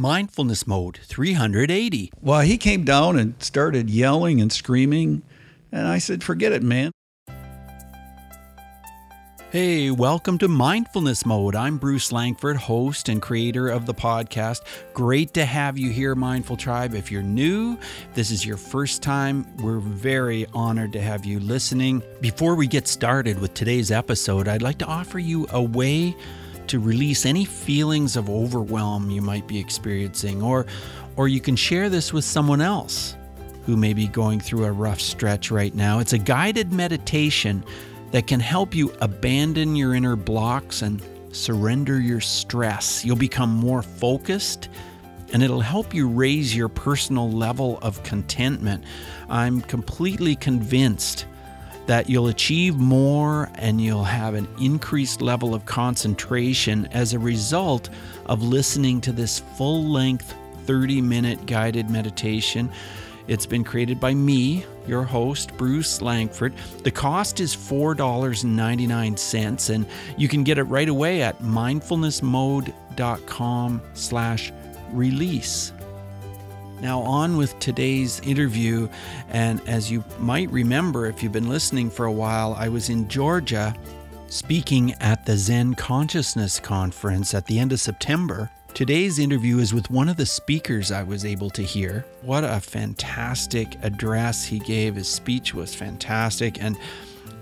Mindfulness Mode 380. Well, he came down and started yelling and screaming, and I said, Forget it, man. Hey, welcome to Mindfulness Mode. I'm Bruce Langford, host and creator of the podcast. Great to have you here, Mindful Tribe. If you're new, this is your first time, we're very honored to have you listening. Before we get started with today's episode, I'd like to offer you a way to release any feelings of overwhelm you might be experiencing or or you can share this with someone else who may be going through a rough stretch right now. It's a guided meditation that can help you abandon your inner blocks and surrender your stress. You'll become more focused and it'll help you raise your personal level of contentment. I'm completely convinced that you'll achieve more and you'll have an increased level of concentration as a result of listening to this full length 30 minute guided meditation. It's been created by me, your host, Bruce Langford. The cost is $4.99 and you can get it right away at mindfulnessmode.com slash release. Now, on with today's interview. And as you might remember, if you've been listening for a while, I was in Georgia speaking at the Zen Consciousness Conference at the end of September. Today's interview is with one of the speakers I was able to hear. What a fantastic address he gave. His speech was fantastic. And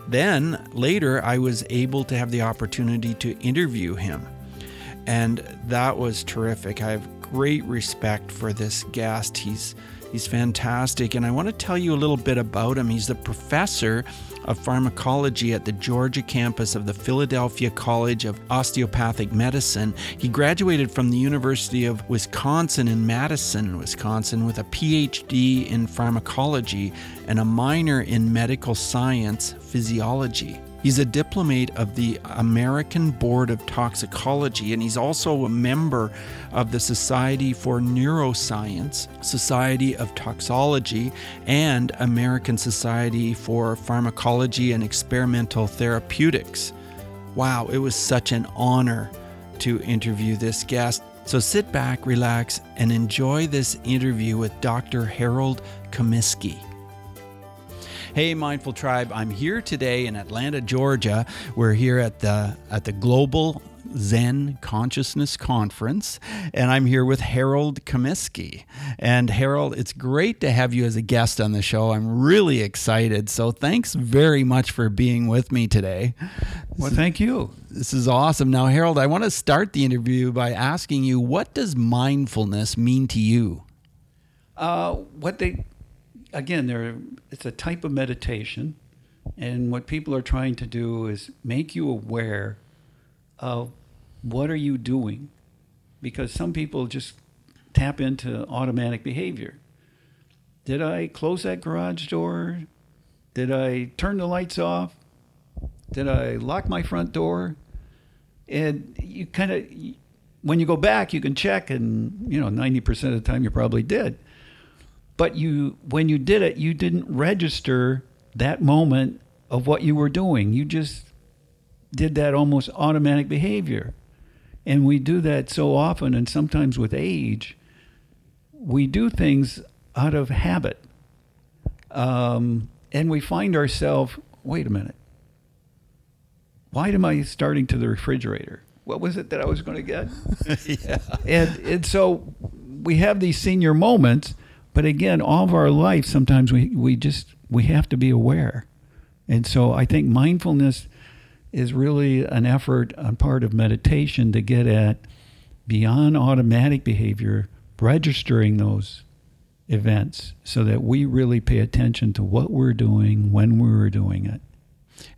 then later, I was able to have the opportunity to interview him. And that was terrific. I have great respect for this guest. He's he's fantastic and I want to tell you a little bit about him. He's the professor of pharmacology at the Georgia campus of the Philadelphia College of Osteopathic Medicine. He graduated from the University of Wisconsin in Madison, Wisconsin, with a PhD in pharmacology and a minor in medical science physiology. He's a diplomate of the American Board of Toxicology, and he's also a member of the Society for Neuroscience, Society of Toxicology, and American Society for Pharmacology and Experimental Therapeutics. Wow, it was such an honor to interview this guest. So sit back, relax, and enjoy this interview with Dr. Harold Komiskey. Hey, Mindful Tribe! I'm here today in Atlanta, Georgia. We're here at the at the Global Zen Consciousness Conference, and I'm here with Harold Komiskey. And Harold, it's great to have you as a guest on the show. I'm really excited. So thanks very much for being with me today. Well, thank you. This is awesome. Now, Harold, I want to start the interview by asking you, what does mindfulness mean to you? Uh, what they again, there it's a type of meditation, and what people are trying to do is make you aware of what are you doing, because some people just tap into automatic behavior. Did I close that garage door? Did I turn the lights off? Did I lock my front door? And you kind of, when you go back, you can check, and you know, ninety percent of the time you probably did but you when you did it you didn't register that moment of what you were doing. You just did that almost automatic behavior. And we do that so often and sometimes with age we do things out of habit. Um, and we find ourselves wait a minute. Why am i starting to the refrigerator? What was it that i was going to get? Yeah. and, and so we have these senior moments but again, all of our life, sometimes we, we just we have to be aware. And so I think mindfulness is really an effort on part of meditation to get at beyond automatic behavior, registering those events so that we really pay attention to what we're doing when we're doing it.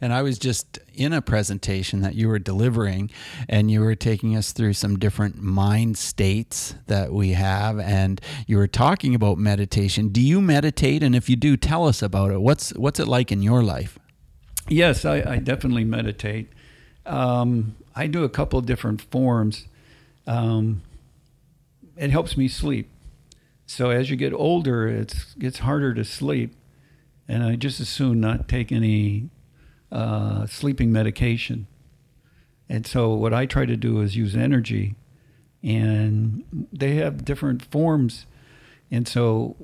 And I was just in a presentation that you were delivering, and you were taking us through some different mind states that we have, and you were talking about meditation. Do you meditate? And if you do, tell us about it. What's what's it like in your life? Yes, I, I definitely meditate. Um, I do a couple different forms. Um, it helps me sleep. So as you get older, it gets harder to sleep, and I just as soon not take any uh, sleeping medication. And so what I try to do is use energy. And they have different forms, and so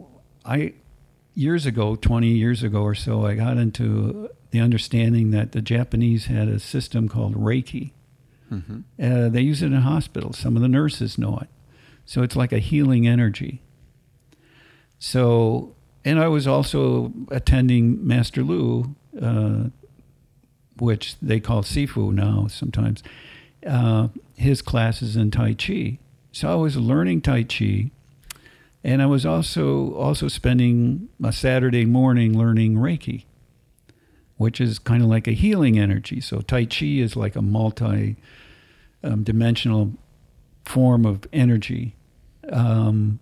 I years ago, 20 years ago or so, I got into the understanding that the Japanese had a system called Reiki. Mm-hmm. Uh, they use it in hospitals. Some of the nurses know it. So it's like a healing energy. So, and I was also attending Master Lu, uh, which they call Sifu now sometimes, uh, his classes in Tai Chi. So I was learning Tai Chi and I was also also spending a Saturday morning learning Reiki, which is kind of like a healing energy. So Tai Chi is like a multi um, dimensional form of energy, um,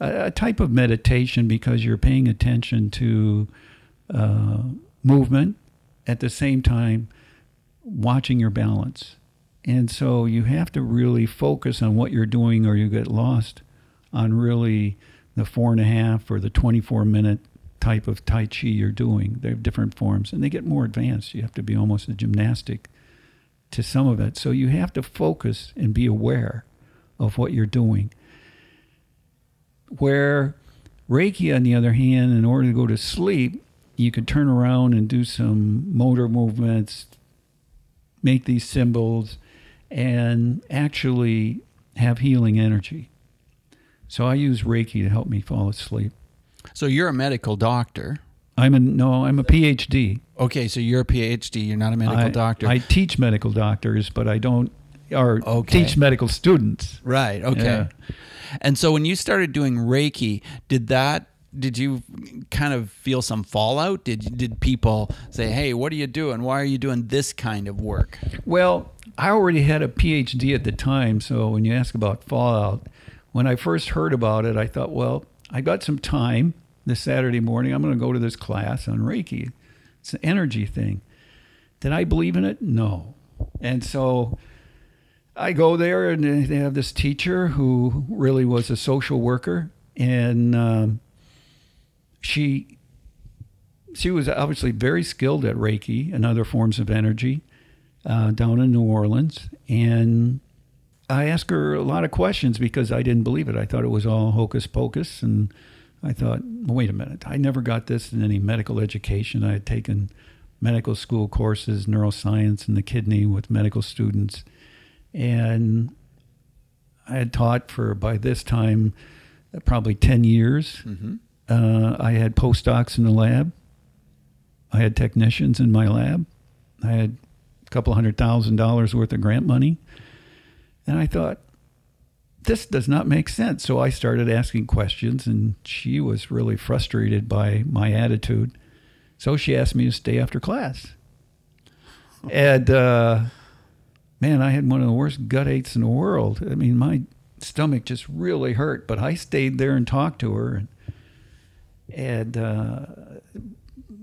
a, a, type of meditation because you're paying attention to uh, movement at the same time watching your balance. And so you have to really focus on what you're doing or you get lost on really the four and a half or the 24 minute type of Tai Chi you're doing. They have different forms and they get more advanced. You have to be almost a gymnastic to some of it. So you have to focus and be aware of what you're doing. Where Reiki, on the other hand, in order to go to sleep, you could turn around and do some motor movements, make these symbols, and actually have healing energy. So I use Reiki to help me fall asleep. So you're a medical doctor. I'm a no, I'm a PhD. Okay, so you're a PhD. You're not a medical I, doctor. I teach medical doctors, but I don't or okay. teach medical students. Right. Okay. Yeah. And so when you started doing Reiki, did that did you kind of feel some fallout? Did did people say, "Hey, what are you doing? Why are you doing this kind of work?" Well, I already had a PhD at the time, so when you ask about fallout, when I first heard about it, I thought, well, I got some time this Saturday morning. I'm going to go to this class on Reiki. It's an energy thing. Did I believe in it? No. And so I go there, and they have this teacher who really was a social worker, and um, she she was obviously very skilled at Reiki and other forms of energy uh, down in New Orleans, and I asked her a lot of questions because I didn't believe it. I thought it was all hocus pocus. And I thought, wait a minute. I never got this in any medical education. I had taken medical school courses, neuroscience and the kidney with medical students. And I had taught for, by this time, probably 10 years. Mm-hmm. Uh, I had postdocs in the lab. I had technicians in my lab. I had a couple hundred thousand dollars worth of grant money. And I thought, this does not make sense. So I started asking questions, and she was really frustrated by my attitude. So she asked me to stay after class. And uh, man, I had one of the worst gut aches in the world. I mean, my stomach just really hurt, but I stayed there and talked to her. And, and uh,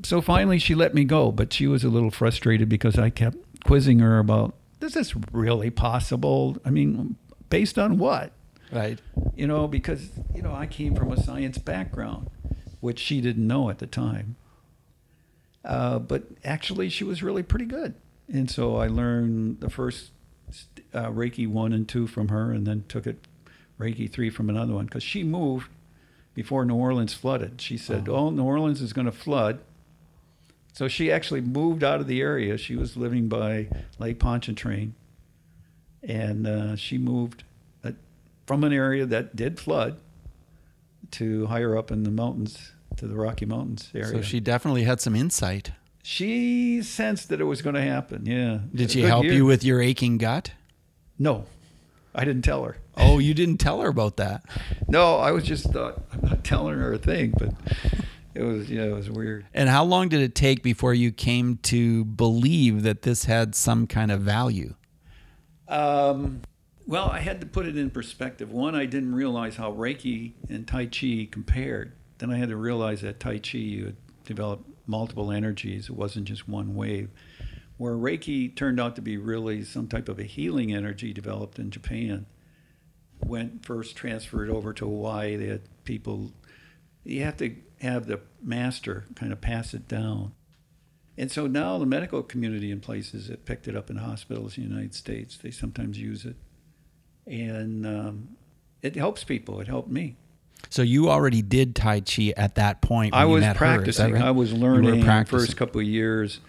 so finally she let me go, but she was a little frustrated because I kept quizzing her about is this really possible? I mean, based on what? Right. You know, because, you know, I came from a science background, which she didn't know at the time. Uh, but actually, she was really pretty good. And so I learned the first uh, Reiki 1 and 2 from her, and then took it Reiki 3 from another one because she moved before New Orleans flooded. She said, Oh, oh New Orleans is going to flood. So she actually moved out of the area. She was living by Lake Pontchartrain, and uh, she moved uh, from an area that did flood to higher up in the mountains, to the Rocky Mountains area. So she definitely had some insight. She sensed that it was going to happen. Yeah. Did she help year. you with your aching gut? No, I didn't tell her. Oh, you didn't tell her about that? no, I was just thought I'm not telling her a thing, but it was yeah, it was weird. And how long did it take before you came to believe that this had some kind of value? Um, well, I had to put it in perspective. One, I didn't realize how Reiki and Tai Chi compared. Then I had to realize that Tai Chi you had developed multiple energies. It wasn't just one wave. Where Reiki turned out to be really some type of a healing energy developed in Japan. Went first transferred over to Hawaii. They had people. You have to have the master kind of pass it down. And so now the medical community in places that picked it up in hospitals in the United States. They sometimes use it. And um, it helps people. It helped me. So you already did Tai Chi at that point. When I was practicing. Right? I was learning the first couple of years.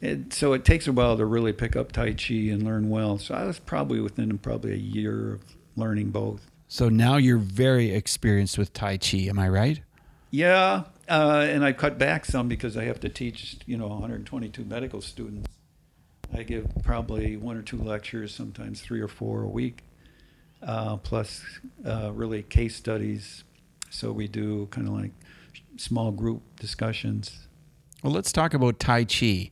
It, so it takes a while to really pick up Tai Chi and learn well. So I was probably within probably a year of learning both. So now you're very experienced with Tai Chi. Am I right? Yeah, uh, and I cut back some because I have to teach, you know, 122 medical students. I give probably one or two lectures, sometimes three or four a week, uh, plus uh, really case studies. So we do kind of like small group discussions. Well, let's talk about Tai Chi.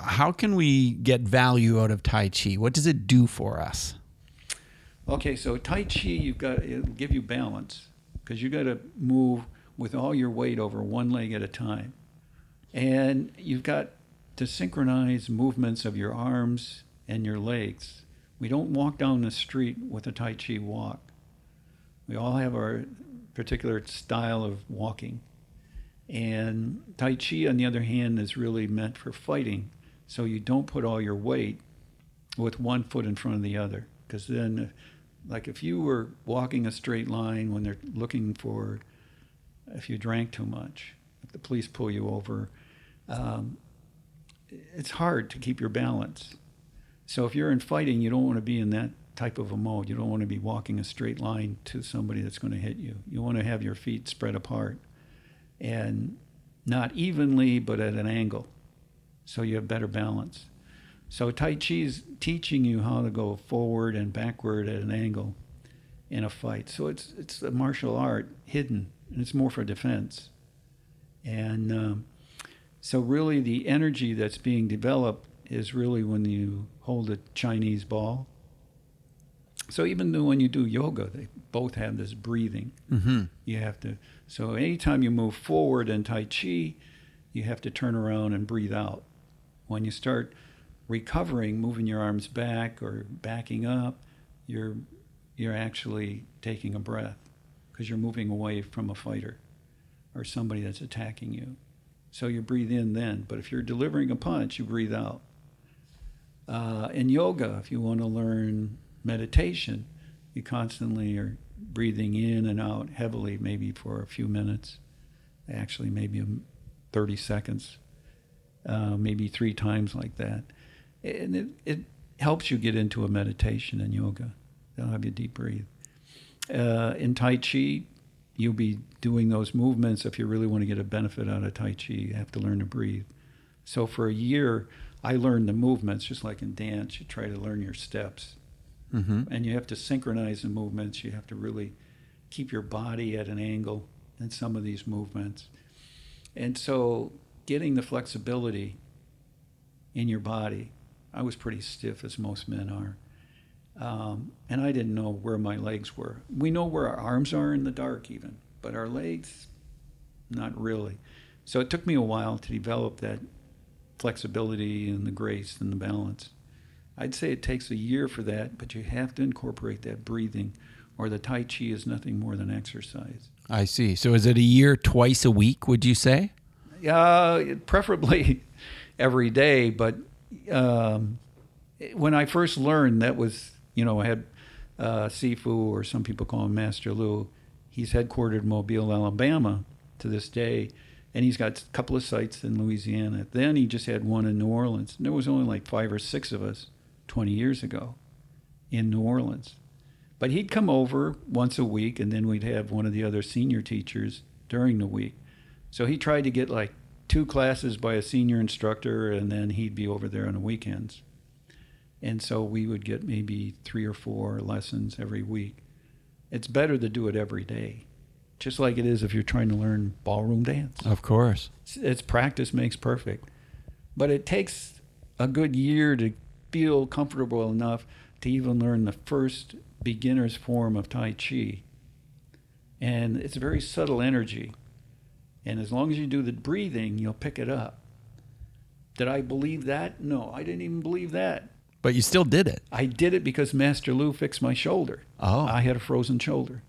How can we get value out of Tai Chi? What does it do for us? Okay, so Tai Chi, you've got it'll give you balance because you've got to move with all your weight over one leg at a time, and you've got to synchronize movements of your arms and your legs. We don't walk down the street with a Tai Chi walk. We all have our particular style of walking. And Tai Chi, on the other hand, is really meant for fighting. So you don't put all your weight with one foot in front of the other. Because then, like if you were walking a straight line when they're looking for, if you drank too much, if the police pull you over, um, it's hard to keep your balance. So if you're in fighting, you don't want to be in that type of a mode. You don't want to be walking a straight line to somebody that's going to hit you. You want to have your feet spread apart and not evenly, but at an angle. So you have better balance. So Tai Chi is teaching you how to go forward and backward at an angle in a fight. So it's it's a martial art hidden, and it's more for defense. And um, so really, the energy that's being developed is really when you hold a Chinese ball. So even though when you do yoga, they both have this breathing. Mm-hmm. You have to. So anytime you move forward in Tai Chi, you have to turn around and breathe out. When you start recovering, moving your arms back or backing up, you're you're actually taking a breath because you're moving away from a fighter or somebody that's attacking you. So you breathe in then, but if you're delivering a punch, you breathe out. Uh, in yoga, if you want to learn meditation, you constantly are breathing in and out heavily, maybe for a few minutes, actually, maybe 30 seconds, uh, maybe three times like that. And it, it helps you get into a meditation in yoga. They'll have you deep breathe. Uh, in Tai Chi, you'll be doing those movements. If you really want to get a benefit out of Tai Chi, you have to learn to breathe. So for a year, I learned the movements, just like in dance. You try to learn your steps Mm-hmm. and you have to synchronize the movements. You have to really keep your body at an angle in some of these movements. And so, getting the flexibility in your body, I was pretty stiff, as most men are. Um, and I didn't know where my legs were. We know where our arms are in the dark, even, but our legs, not really. So, it took me a while to develop that flexibility and the grace and the balance. I'd say it takes a year for that, but you have to incorporate that breathing, or the Tai Chi is nothing more than exercise. I see. So is it a year twice a week? Would you say? Uh, preferably every day, but um, when I first learned, that was, you know, I had uh, Sifu, or some people call him Master Lu. He's headquartered in Mobile, Alabama to this day, and he's got a couple of sites in Louisiana. Then he just had one in New Orleans. And there was only like five or six of us 20 years ago in New Orleans. But he'd come over once a week, and then we'd have one of the other senior teachers during the week. So he tried to get like two classes by a senior instructor, and then he'd be over there on the weekends. And so we would get maybe three or four lessons every week. It's better to do it every day, just like it is if you're trying to learn ballroom dance. Of course. It's, it's practice makes perfect. But it takes a good year to feel comfortable enough to even learn the first beginner's form of Tai Chi. And it's a very subtle energy. And as long as you do the breathing, you'll pick it up. Did I believe that? No, I didn't even believe that. But you still did it. I did it because Master Lu fixed my shoulder. Oh. I had a frozen shoulder.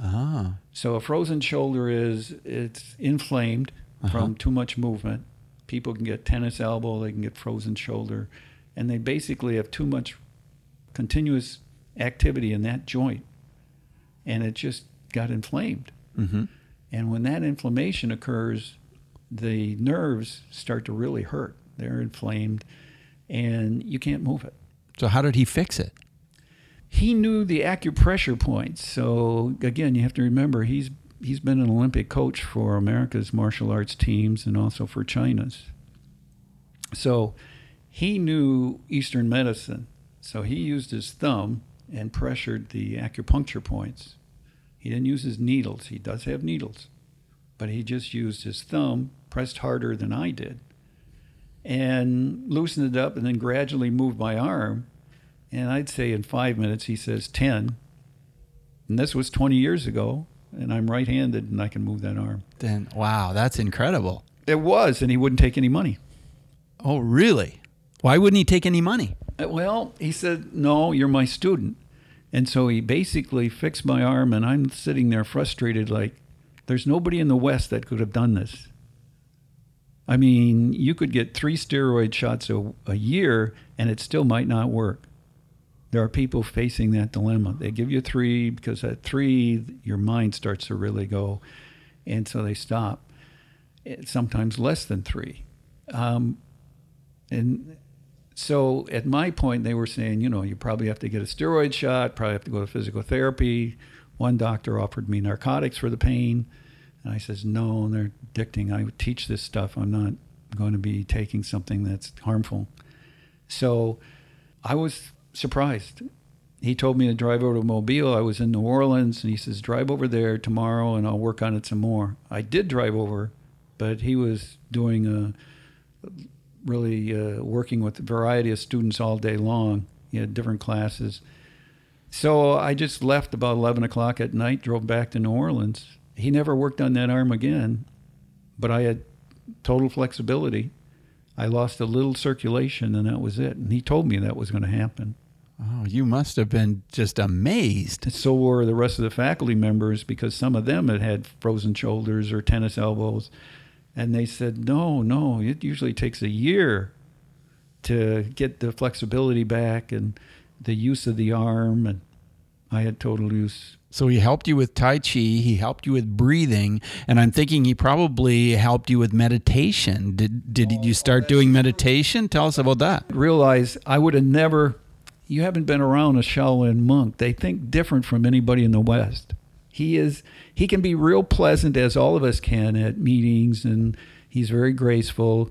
Ah. So a frozen shoulder is it's inflamed from too much movement. People can get tennis elbow, they can get frozen shoulder, and they basically have too much continuous activity in that joint. and it just got inflamed. Mm-hmm. And when that inflammation occurs, the nerves start to really hurt. They're inflamed, and you can't move it. So how did he fix it? He knew the acupressure points. So again, you have to remember he's he's been an Olympic coach for America's martial arts teams and also for China's. So he knew Eastern medicine. So he used his thumb and pressured the acupuncture points. He didn't use his needles. He does have needles, but he just used his thumb, pressed harder than I did, and loosened it up, and then gradually moved my arm. And I'd say in five minutes, he says 10. And this was 20 years ago, and I'm right handed and I can move that arm. Then wow, that's incredible. It was, and he wouldn't take any money. Oh, really? Why wouldn't he take any money? Uh, Well, he said, No, you're my student. And so he basically fixed my arm, and I'm sitting there frustrated, like, there's nobody in the West that could have done this. I mean, you could get three steroid shots a, a year, and it still might not work. There are people facing that dilemma. They give you three because at three, your mind starts to really go, and so they stop. It's sometimes less than three. Um, and so at my point, they were saying, you know, you probably have to get a steroid shot, probably have to go to physical therapy. One doctor offered me narcotics for the pain. And I says, no, they're addicting. I teach this stuff. I'm not going to be taking something that's harmful. So I was surprised. He told me to drive over to Mobile. I was in New Orleans, and he says, drive over there tomorrow and I'll work on it some more. I did drive over, but he was doing a really uh, working with a variety of students all day long. He had different classes. So I just left about 11 o'clock at night, drove back to New Orleans. He never worked on that arm again, but I had total flexibility. I lost a little circulation, and that was it. And he told me that was going to happen. Oh, you must have been just amazed. So were the rest of the faculty members because some of them had had frozen shoulders or tennis elbows. And they said, no, no, it usually takes a year to get the flexibility back and the use of the arm. And I had total use. So he helped you with Tai Chi, he helped you with breathing, and I'm thinking he probably helped you with meditation. Did did you start doing meditation? Tell us about that. Realize I would have never, you haven't been around a Shaolin monk. They think different from anybody in the West. He is, he can be real pleasant as all of us can at meetings, and he's very graceful.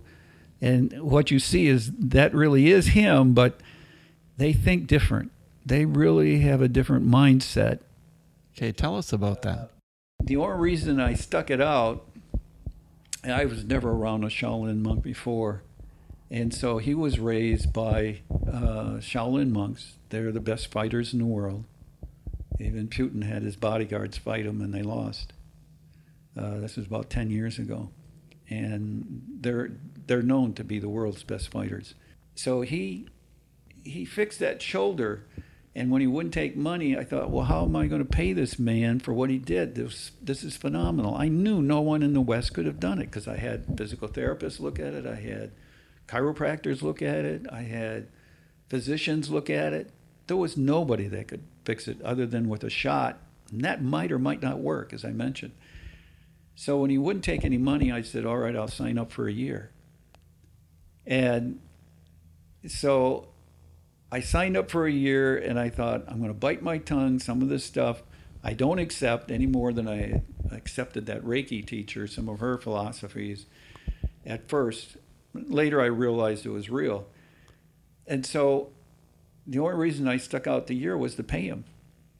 And what you see is that really is him, but they think different. They really have a different mindset. Okay, tell us about that. The only reason I stuck it out, I was never around a Shaolin monk before, and so he was raised by uh, Shaolin monks. They're the best fighters in the world. Even Putin had his bodyguards fight him, and they lost. Uh, this was about ten years ago, and they're they're known to be the world's best fighters. So he he fixed that shoulder. And when he wouldn't take money, I thought, well, how am I going to pay this man for what he did? This, this is phenomenal. I knew no one in the West could have done it because I had physical therapists look at it, I had chiropractors look at it, I had physicians look at it. There was nobody that could fix it other than with a shot. And that might or might not work, as I mentioned. So when he wouldn't take any money, I said, all right, I'll sign up for a year. And so I signed up for a year and I thought, I'm going to bite my tongue. Some of this stuff I don't accept any more than I accepted that Reiki teacher, some of her philosophies at first. Later, I realized it was real. And so the only reason I stuck out the year was to pay him.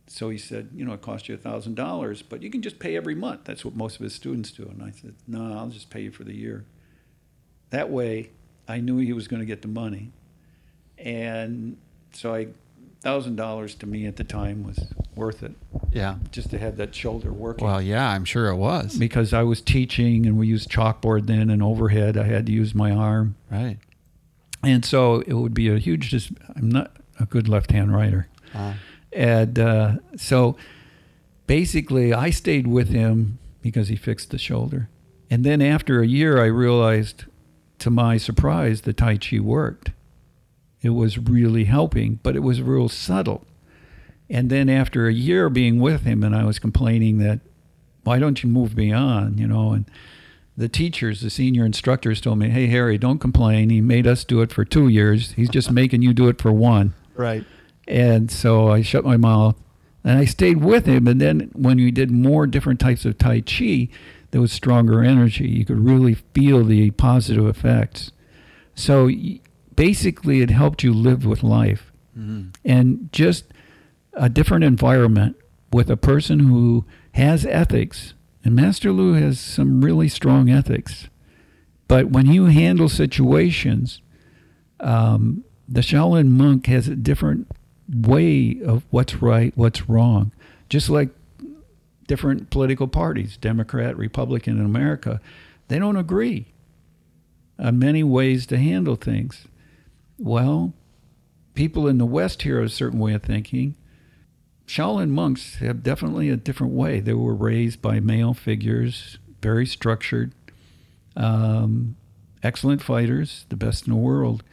So he said, you know, it cost you $1,000, but you can just pay every month. That's what most of his students do. And I said, no, I'll just pay you for the year. That way, I knew he was going to get the money. And so I, $1,000 to me at the time was worth it Yeah. just to have that shoulder working. Well, yeah, I'm sure it was. Because I was teaching and we used chalkboard then and overhead, I had to use my arm. Right. And so it would be a huge, dis- I'm not a good left hand writer. And uh, so basically, I stayed with him because he fixed the shoulder. And then after a year, I realized, to my surprise, the Tai Chi worked. It was really helping, but it was real subtle. And then after a year being with him, and I was complaining that, why don't you move me on, you know? And the teachers, the senior instructors told me, hey, Harry, don't complain. He made us do it for two years. He's just making you do it for one. Right. And so I shut my mouth and I stayed with him. And then when we did more different types of Tai Chi, there was stronger energy. You could really feel the positive effects. So basically, it helped you live with life. Mm-hmm. And just a different environment with a person who has ethics. And Master Lu has some really strong ethics. But when you handle situations, um, the Shaolin monk has a different way of what's right, what's wrong. Just like different political parties, Democrat, Republican in America, they don't agree on many ways to handle things. Well, people in the West here a certain way of thinking. Shaolin monks have definitely a different way. They were raised by male figures, very structured, um, excellent fighters, the best in the world,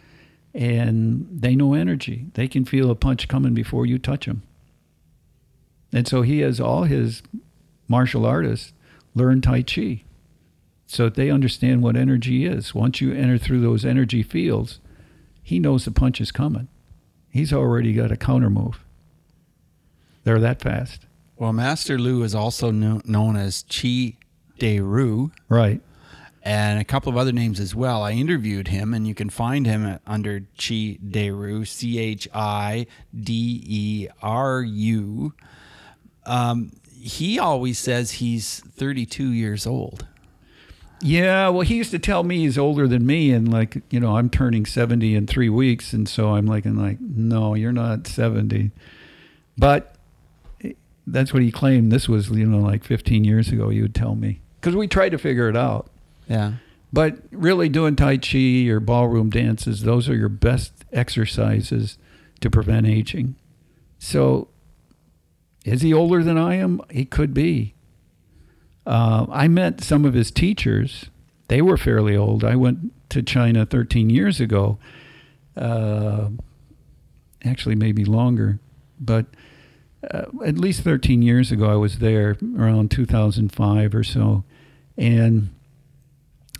and they know energy. They can feel a punch coming before you touch them. And so he has all his martial artists learn Tai Chi so that they understand what energy is. Once you enter through those energy fields, he knows the punch is coming. He's already got a counter move. They're that fast. Well, Master Lu is also known as Chi De Ru. Right. And a couple of other names as well. I interviewed him, and you can find him under Chi Deru, C H I D E R U. Um, he always says he's 32 years old. Yeah, well, he used to tell me he's older than me, and like you know, I'm turning 70 in three weeks, and so I'm like, and like, no, you're not 70. But that's what he claimed. This was you know like 15 years ago. He would tell me because we tried to figure it out. Yeah. But really, doing Tai Chi or ballroom dances, those are your best exercises to prevent aging. So is he older than I am? He could be. Uh, I met some of his teachers. They were fairly old. I went to China 13 years ago. Uh, actually, maybe longer, but uh, at least 13 years ago, I was there around 2005 or so. And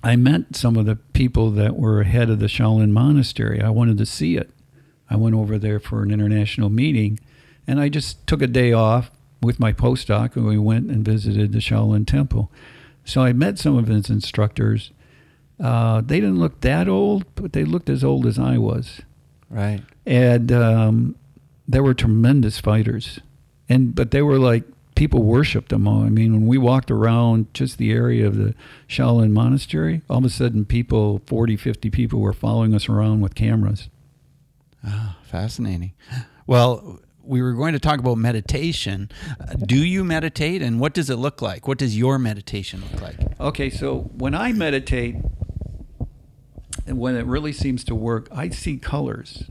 I met some of the people that were head of the Shaolin Monastery. I wanted to see it. I went over there for an international meeting and I just took a day off with my postdoc and we went and visited the Shaolin Temple. So I met some of his instructors. Uh, they didn't look that old, but they looked as old as I was. Right. And um, they were tremendous fighters. And but they were like people worshipped them all. I mean, when we walked around just the area of the Shaolin Monastery, all of a sudden people, 40, 50 people were following us around with cameras. Ah, fascinating. Well, we were going to talk about meditation. Uh, do you meditate and what does it look like? What does your meditation look like? Okay, so when I meditate, and when it really seems to work, I see colors.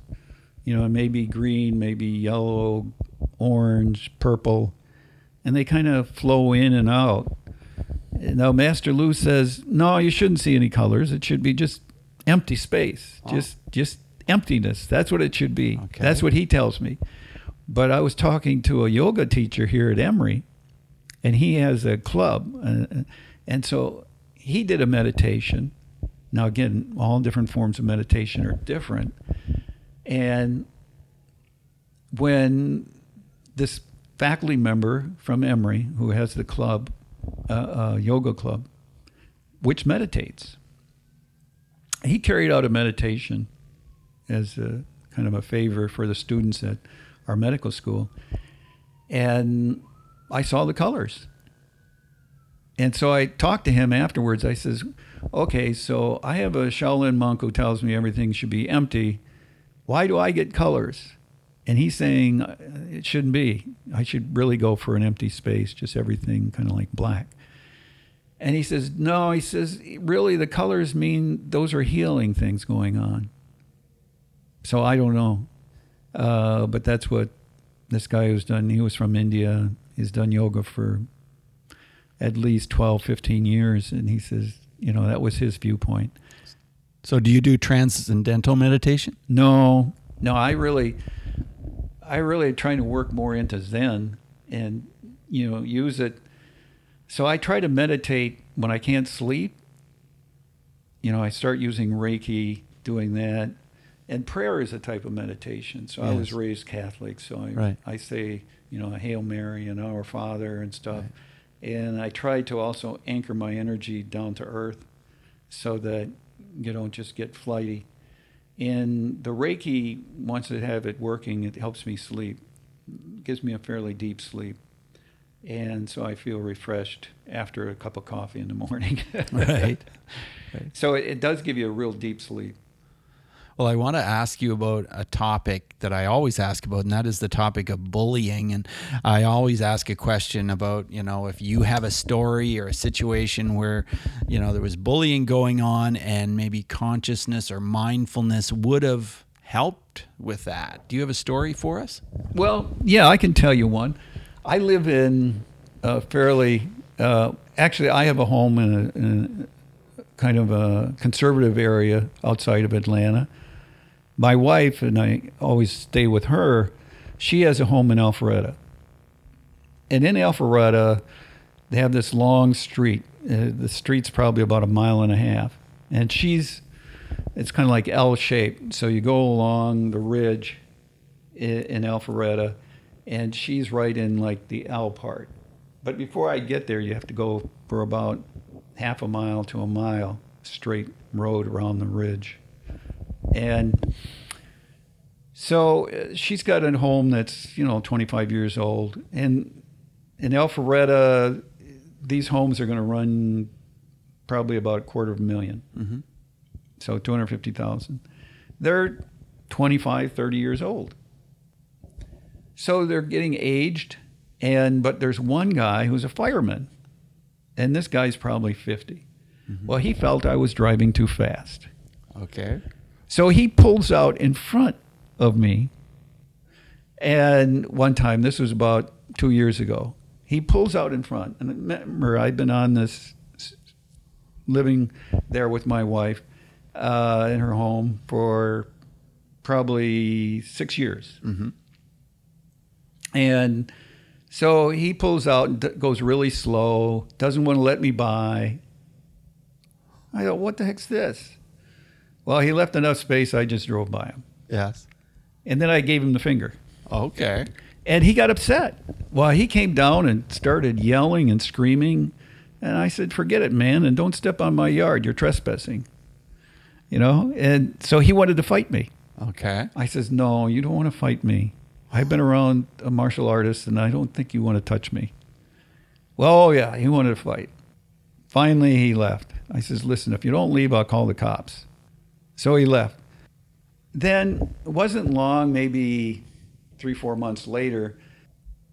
You know, maybe green, maybe yellow, orange, purple, and they kind of flow in and out. Now, Master Lu says, no, you shouldn't see any colors. It should be just empty space, oh. just just emptiness. That's what it should be. Okay. That's what he tells me. But I was talking to a yoga teacher here at Emory, and he has a club. Uh, and so he did a meditation. Now, again, all different forms of meditation are different. And when this faculty member from Emory, who has the club, uh, uh, yoga club, which meditates, he carried out a meditation as a kind of a favor for the students at our medical school, and I saw the colors. And so I talked to him afterwards. I says, "Okay, so I have a Shaolin monk who tells me everything should be empty. Why do I get colors?" And he's saying uh, it shouldn't be. I should really go for an empty space, just everything kind of like black. And he says, "No." He says, "Really, the colors mean those are healing things going on." So I don't know. Uh, but that's what this guy who's done, he was from India. He's done yoga for at least 12, 15 years. And he says, you know, that was his viewpoint. So do you do transcendental meditation? No, no, I really, I really trying to work more into Zen and you know use it. So I try to meditate when I can't sleep. You know, I start using Reiki, doing that, and prayer is a type of meditation. So I was raised Catholic, so I Right. I say you know a Hail Mary and Our Father and stuff, and I try to also anchor my energy down to earth, so that you don't just get flighty. And the Reiki, once I have it working, it helps me sleep, gives me a fairly deep sleep. And so I feel refreshed after a cup of coffee in the morning. Right. So it, it does give you a real deep sleep. Well, I want to ask you about a topic that I always ask about, and that is the topic of bullying. And I always ask a question about, you know, if you have a story or a situation where, you know, there was bullying going on and maybe consciousness or mindfulness would have helped with that. Do you have a story for us? Well, yeah, I can tell you one. I live in a fairly, uh, actually, I have a home in a, in a kind of a conservative area outside of Atlanta. My wife and I always stay with her. She has a home in Alpharetta. And in Alpharetta, they have this long street. Uh, the street's probably about a mile and a half. And she's, it's kind of like L shaped. So you go along the ridge i- in Alpharetta, and she's right in like the L part. But before I get there, you have to go for about half a mile to a mile straight road around the ridge. And so uh, she's got a home that's, you know, 25 years old. And in Alpharetta, these homes are going to run probably about a quarter of a 1000000 Mm-hmm. so 250,000. They're 25, 30 years old. So they're getting aged and but there's one guy who's a fireman. And this guy's probably 50. Well, he felt I was driving too fast. Okay. So he pulls out in front of me. And one time, this was about two years ago, he pulls out in front. And remember, I'd been on this living there with my wife uh, in her home for probably six years. Mm-hmm. And so he pulls out and d- goes really slow, doesn't want to let me by. I go, what the heck's this? Well, he left enough space, I just drove by him. Yes. And then I gave him the finger. Okay. And he got upset. Well, he came down and started yelling and screaming. And I said, forget it, man, and don't step on my yard. You're trespassing. You know? And so he wanted to fight me. Okay. I says, no, you don't want to fight me. I've been around a martial artist, and I don't think you want to touch me. Well, oh, yeah, he wanted to fight. Finally, he left. I says, listen, if you don't leave, I'll call the cops. So he left. Then it wasn't long, maybe three, four months later,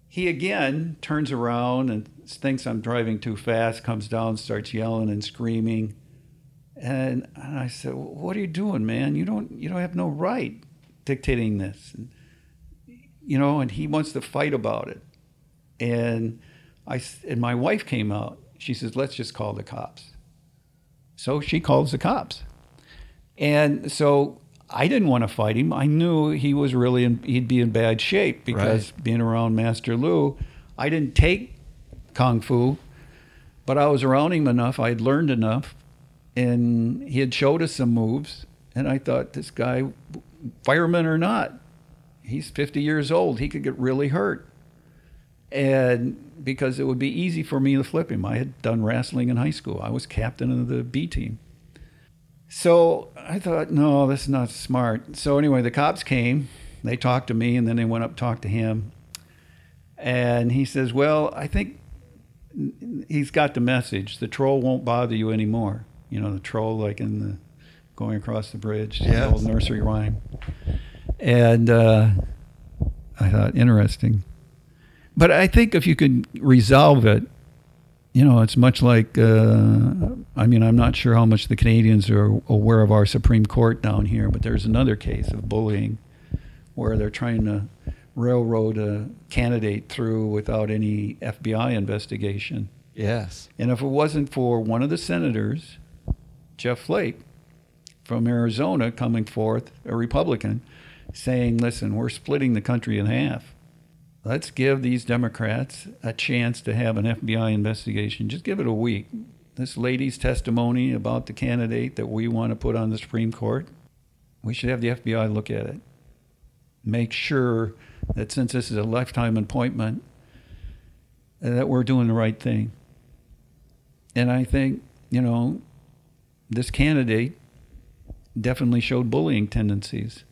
he again turns around and thinks I'm driving too fast, comes down, starts yelling and screaming. And, and I said, "What are you doing, man? You don't you don't have no right dictating this." And, you know, and he wants to fight about it. And I and my wife came out. She says, "Let's just call the cops." So she calls the cops. And so I didn't want to fight him. I knew he was really in, he'd be in bad shape because being around Master Lu, I didn't take kung fu, but I was around him enough. I had learned enough, and he had showed us some moves. And I thought, this guy, fireman or not, he's 50 years old. He could get really hurt. And because it would be easy for me to flip him. I had done wrestling in high school. I was captain of the B team. So I thought, no, this is not smart. So anyway, the cops came. They talked to me, and then they went up and talked to him. And he says, "Well, I think he's got the message. The troll won't bother you anymore. You know, the troll, like in the going across the bridge, the old nursery rhyme." And uh, I thought, interesting. But I think if you could resolve it, you know, it's much like, uh, I mean, I'm not sure how much the Canadians are aware of our Supreme Court down here, but there's another case of bullying where they're trying to railroad a candidate through without any FBI investigation. Yes. And if it wasn't for one of the senators, Jeff Flake from Arizona, coming forth, a Republican, saying, listen, we're splitting the country in half. Let's give these Democrats a chance to have an FBI investigation. Just give it a week. This lady's testimony about the candidate that we want to put on the Supreme Court, we should have the FBI look at it. Make sure that since this is a lifetime appointment, that we're doing the right thing. And I think, you know, this candidate definitely showed bullying tendencies.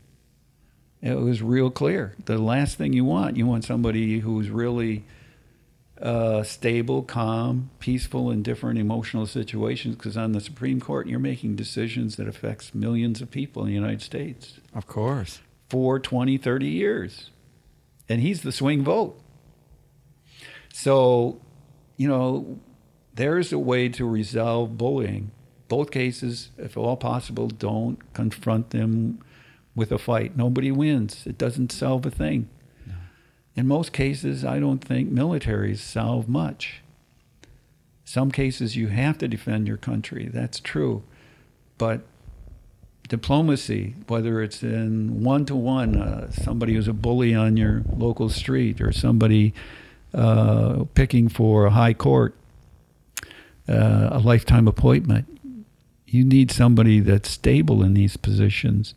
It was real clear. The last thing you want, you want somebody who's really uh, stable, calm, peaceful in different emotional situations. Because on the Supreme Court, you're making decisions that affects millions of people in the United States. Of course. For 20, 30 years. And he's the swing vote. So, you know, there's a way to resolve bullying. Both cases, if at all possible, don't confront them with a fight. Nobody wins. It doesn't solve a thing. In most cases, I don't think militaries solve much. Some cases you have to defend your country. That's true. But diplomacy, whether it's in one to one, somebody who's a bully on your local street or somebody uh, picking for a high court, uh, a lifetime appointment. You need somebody that's stable in these positions,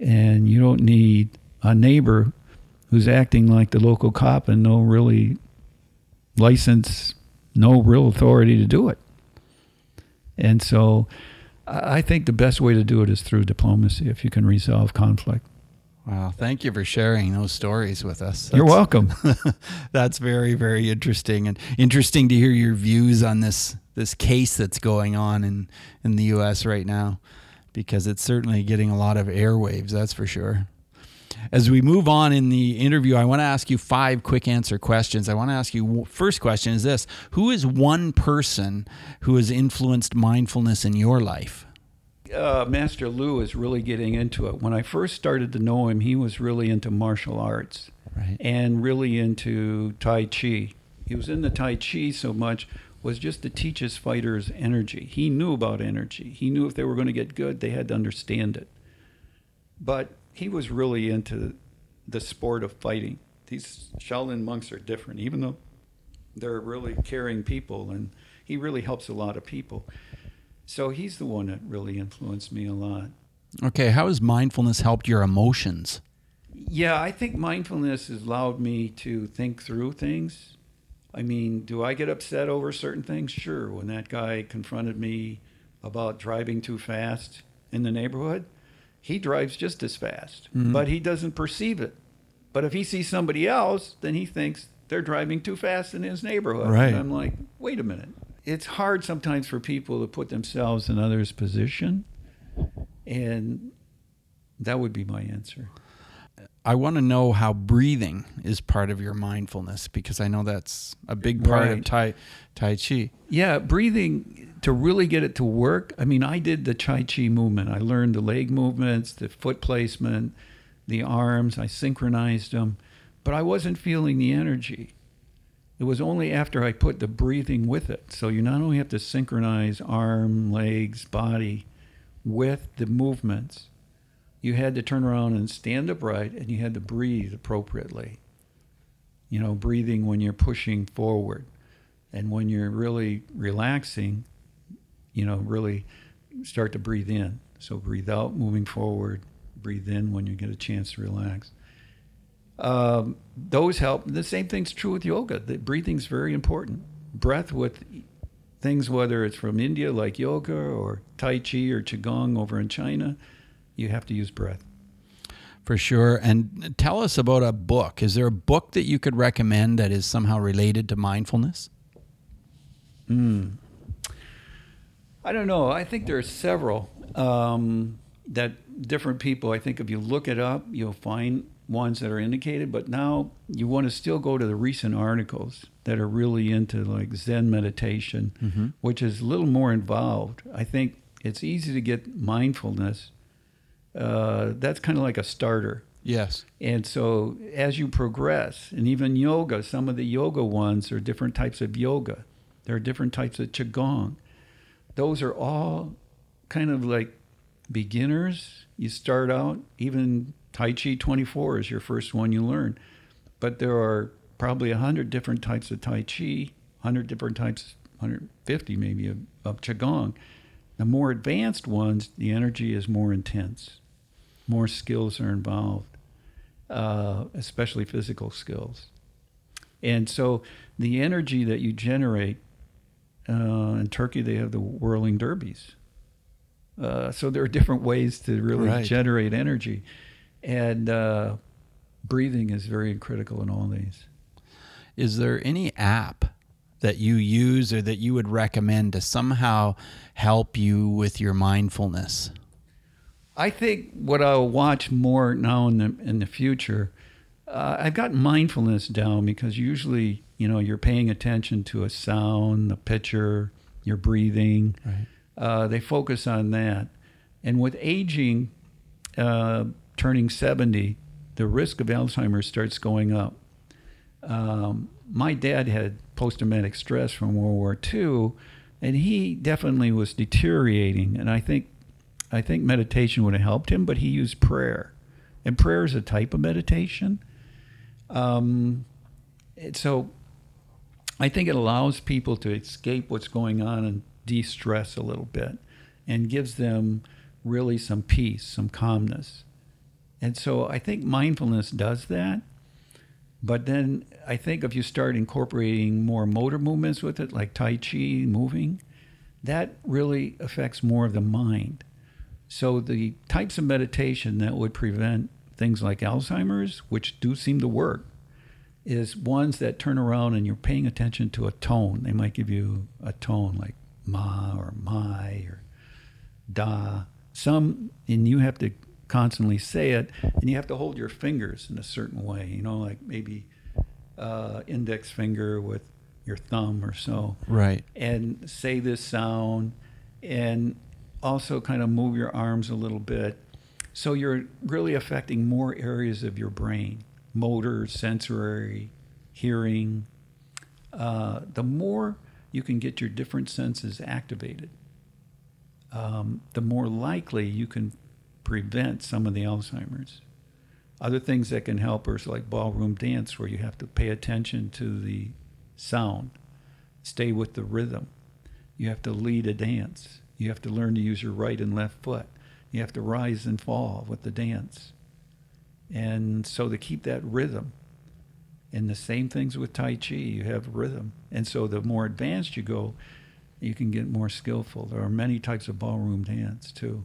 and you don't need a neighbor who's acting like the local cop and no really license, no real authority to do it. And so I think the best way to do it is through diplomacy if you can resolve conflict. Wow, thank you for sharing those stories with us. That's, You're welcome. that's very, very interesting, and interesting to hear your views on this this case that's going on in in the U.S. right now, because it's certainly getting a lot of airwaves. That's for sure. As we move on in the interview, I want to ask you five quick answer questions. I want to ask you first question is this: Who is one person who has influenced mindfulness in your life? uh, Master Lu is really getting into it. When I first started to know him, he was really into martial arts right. and really into Tai Chi. He was into Tai Chi so much was just to teach his fighters energy. He knew about energy. He knew if they were going to get good, they had to understand it. But he was really into the sport of fighting. These Shaolin monks are different, even though they're really caring people, and he really helps a lot of people. So he's the one that really influenced me a lot. Okay, how has mindfulness helped your emotions? Yeah, I think mindfulness has allowed me to think through things. I mean, do I get upset over certain things? Sure. When that guy confronted me about driving too fast in the neighborhood, he drives just as fast, mm-hmm. but he doesn't perceive it. But if he sees somebody else, then he thinks they're driving too fast in his neighborhood. Right. And I'm like, wait a minute it's hard sometimes for people to put themselves in others' position, and that would be my answer. I want to know how breathing is part of your mindfulness because I know that's a big part right. of tai tai chi. Yeah, breathing to really get it to work. I mean, I did the tai chi movement. I learned the leg movements, the foot placement, the arms. I synchronized them, but I wasn't feeling the energy. It was only after I put the breathing with it. So you not only have to synchronize arm, legs, body with the movements, you had to turn around and stand upright and you had to breathe appropriately. You know, breathing when you're pushing forward and when you're really relaxing, you know, really start to breathe in. So breathe out, moving forward, breathe in when you get a chance to relax. Um, those help. The same thing's true with yoga. The breathing's very important. Breath with things, whether it's from India like yoga or Tai Chi or Qigong over in China, you have to use breath. For sure. And tell us about a book. Is there a book that you could recommend that is somehow related to mindfulness? Hmm. I don't know. I think there are several um, that different people. I think if you look it up, you'll find ones that are indicated, but now you want to still go to the recent articles that are really into like Zen meditation, mm-hmm. which is a little more involved. I think it's easy to get mindfulness. Uh, that's kind of like a starter. Yes. And so as you progress, and even yoga, some of the yoga ones are different types of yoga. There are different types of qigong. Those are all kind of like beginners. You start out even Tai Chi 24 is your first one you learn. But there are probably 100 different types of Tai Chi, 100 different types, 150 maybe of, of Qigong. The more advanced ones, the energy is more intense, more skills are involved, uh, especially physical skills. And so the energy that you generate uh, in Turkey, they have the whirling derbies. Uh, so there are different ways to really Right. generate energy, and uh, breathing is very critical in all these. Is there any app that you use or that you would recommend to somehow help you with your mindfulness? I think what I'll watch more now in the in the future, uh, I've got mindfulness down because usually you know you're paying attention to a sound, the picture, your breathing. Right. Uh, they focus on that, and with aging, uh, turning seventy, the risk of Alzheimer's starts going up. Um, my dad had post-traumatic stress from World War II, and he definitely was deteriorating. And I think, I think meditation would have helped him, but he used prayer, and prayer is a type of meditation. Um, so, I think it allows people to escape what's going on and de-stress a little bit, and gives them really some peace, some calmness. And so, I think mindfulness does that. But then I think if you start incorporating more motor movements with it, like Tai Chi moving, that really affects more of the mind. So the types of meditation that would prevent things like Alzheimer's, which do seem to work, is ones that turn around and you're paying attention to a tone. They might give you a tone like ma or mai or da. Some, and you have to constantly say it, and you have to hold your fingers in a certain way, you know, like maybe uh, index finger with your thumb or so, Right. and say this sound, and also kind of move your arms a little bit. So you're really affecting more areas of your brain motor, sensory, hearing. Uh, the more you can get your different senses activated, um, the more likely you can prevent some of the Alzheimer's. Other things that can help are like ballroom dance, where you have to pay attention to the sound, stay with the rhythm. You have to lead a dance. You have to learn to use your right and left foot. You have to rise and fall with the dance. And so to keep that rhythm, and the same things with Tai Chi, you have rhythm. And so the more advanced you go, you can get more skillful. There are many types of ballroom dance too.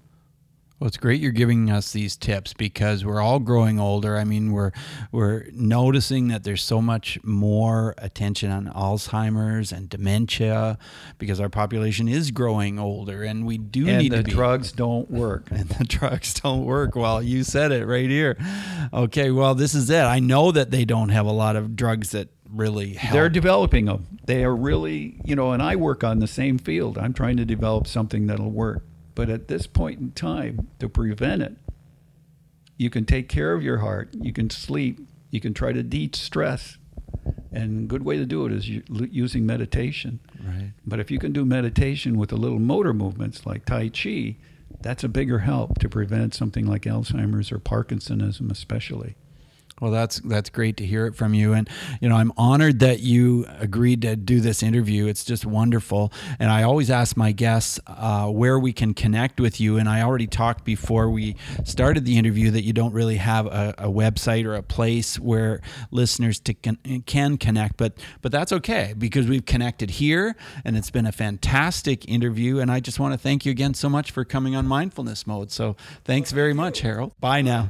Well, it's great you're giving us these tips because we're all growing older. I mean, we're we're noticing that there's so much more attention on Alzheimer's and dementia because our population is growing older, and we do and need the to be. drugs don't work. and the drugs don't work. Well, you said it right here. Okay, well, this is it. I know that they don't have a lot of drugs that really help. They're developing them. They are really, you know, and I work on the same field. I'm trying to develop something that'll work. But at this point in time, to prevent it, you can take care of your heart. You can sleep. You can try to de-stress. And a good way to do it is using meditation. right. But if you can do meditation with the little motor movements like Tai Chi, that's a bigger help to prevent something like Alzheimer's or Parkinsonism, especially. Well, that's that's great to hear it from you, and you know I'm honored that you agreed to do this interview. It's just wonderful, and I always ask my guests uh, where we can connect with you. And I already talked before we started the interview that you don't really have a, a website or a place where listeners to con- can connect, but but that's okay because we've connected here, and it's been a fantastic interview. And I just want to thank you again so much for coming on Mindfulness Mode. So thanks very much, Harold. Bye now.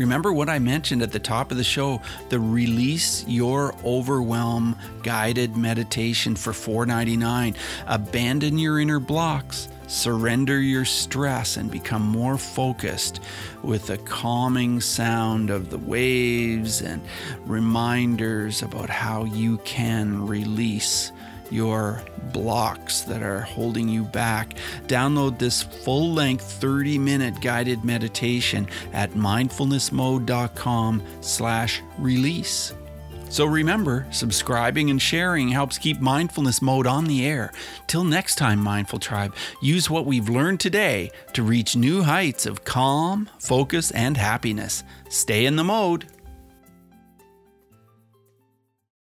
Remember what I mentioned at the top of the show the Release Your Overwhelm guided meditation for $4.99. Abandon your inner blocks. Surrender your stress and become more focused with the calming sound of the waves and reminders about how you can release your blocks that are holding you back. Download this full length 30 minute guided meditation at mindfulnessmode.com slash release. So remember, subscribing and sharing helps keep Mindfulness Mode on the air. Till next time, Mindful Tribe, use what we've learned today to reach new heights of calm, focus, and happiness. Stay in the mode.